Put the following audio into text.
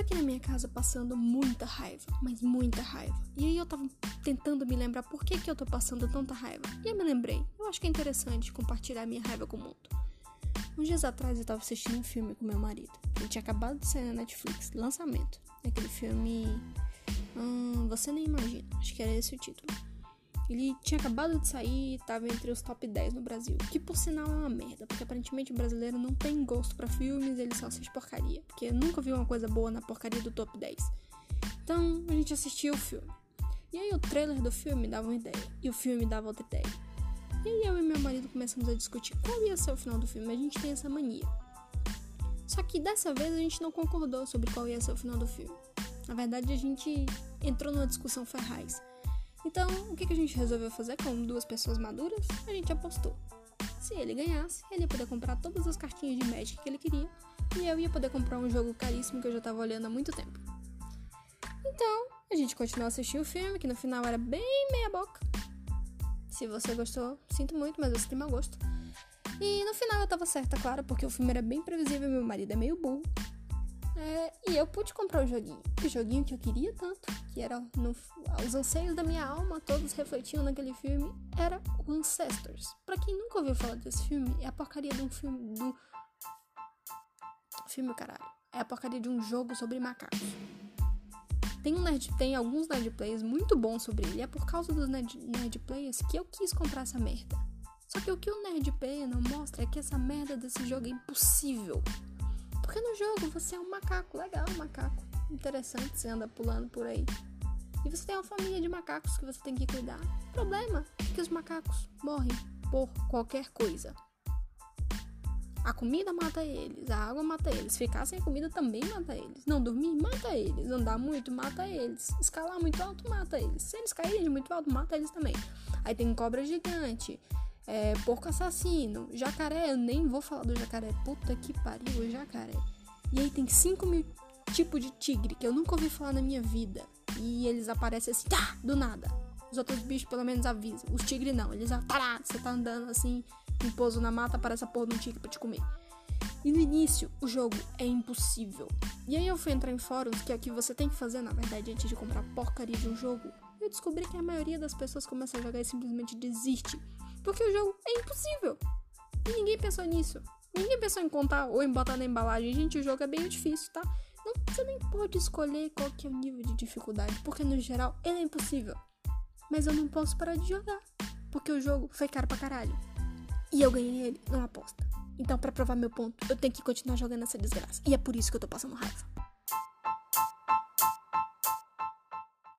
aqui na minha casa passando muita raiva, mas muita raiva. E aí eu tava tentando me lembrar por que, que eu tô passando tanta raiva. E eu me lembrei, eu acho que é interessante compartilhar minha raiva com o mundo. Uns dias atrás eu tava assistindo um filme com meu marido. Ele tinha acabado de sair na Netflix, lançamento. Aquele filme. Hum, você nem imagina, acho que era esse o título. Ele tinha acabado de sair e estava entre os top 10 no Brasil. Que por sinal é uma merda, porque aparentemente o brasileiro não tem gosto para filmes, ele só assiste porcaria. Porque nunca vi uma coisa boa na porcaria do top 10. Então a gente assistiu o filme. E aí o trailer do filme dava uma ideia, e o filme dava outra ideia. E aí eu e meu marido começamos a discutir qual ia ser o final do filme. A gente tem essa mania. Só que dessa vez a gente não concordou sobre qual ia ser o final do filme. Na verdade, a gente entrou numa discussão ferraz. Então, o que, a gente resolveu fazer com duas pessoas maduras? A gente apostou. Se ele ganhasse, ele ia poder comprar todas as cartinhas de Magic que ele queria, e eu ia poder comprar um jogo caríssimo que eu já estava olhando há muito tempo. Então, a gente continuou a assistir o filme, que no final era bem meia boca. Se você gostou, sinto muito, mas você tem mau gosto. E no final eu tava certa, claro, porque o filme era bem previsível, meu marido é meio burro. É, e eu pude comprar o joguinho. O joguinho que eu queria tanto, que era no, os anseios da minha alma, todos refletiam naquele filme, era o Ancestors. Para quem nunca ouviu falar desse filme, é a porcaria de um filme do. Filme, caralho. É a porcaria de um jogo sobre macacos. Tem, um nerd, tem alguns nerd players muito bons sobre ele. É por causa dos nerd, nerd players que eu quis comprar essa merda. Só que o que o nerd player não mostra é que essa merda desse jogo é impossível. Porque no jogo você é um macaco, legal, um macaco. Interessante, você anda pulando por aí. E você tem uma família de macacos que você tem que cuidar. O problema é que os macacos morrem por qualquer coisa. A comida mata eles, a água mata eles, ficar sem comida também mata eles. Não dormir, mata eles. Andar muito, mata eles. Escalar muito alto, mata eles. Se eles caírem de muito alto, mata eles também. Aí tem cobra gigante, é, porco assassino, jacaré, eu nem vou falar do jacaré, puta que pariu, o jacaré. E aí tem 5 mil tipos de tigre que eu nunca ouvi falar na minha vida. E eles aparecem assim, tá, do nada. Os outros bichos pelo menos avisam. Os tigres não, eles tá, você tá andando assim, em pouso na mata, aparece a porra de um tigre pra te comer. E no início, o jogo é impossível. E aí eu fui entrar em fóruns, que é o que você tem que fazer, na verdade, antes de comprar porcaria de um jogo. Eu descobri que a maioria das pessoas começa a jogar e simplesmente desiste. Porque o jogo é impossível. E ninguém pensou nisso. Ninguém pensou em contar ou em botar na embalagem. Gente, o jogo é bem difícil, tá? Você nem pode escolher qual que é o nível de dificuldade, porque no geral ele é impossível. Mas eu não posso parar de jogar, porque o jogo foi caro pra caralho. E eu ganhei ele numa aposta. Então, para provar meu ponto, eu tenho que continuar jogando essa desgraça. E é por isso que eu tô passando raiva.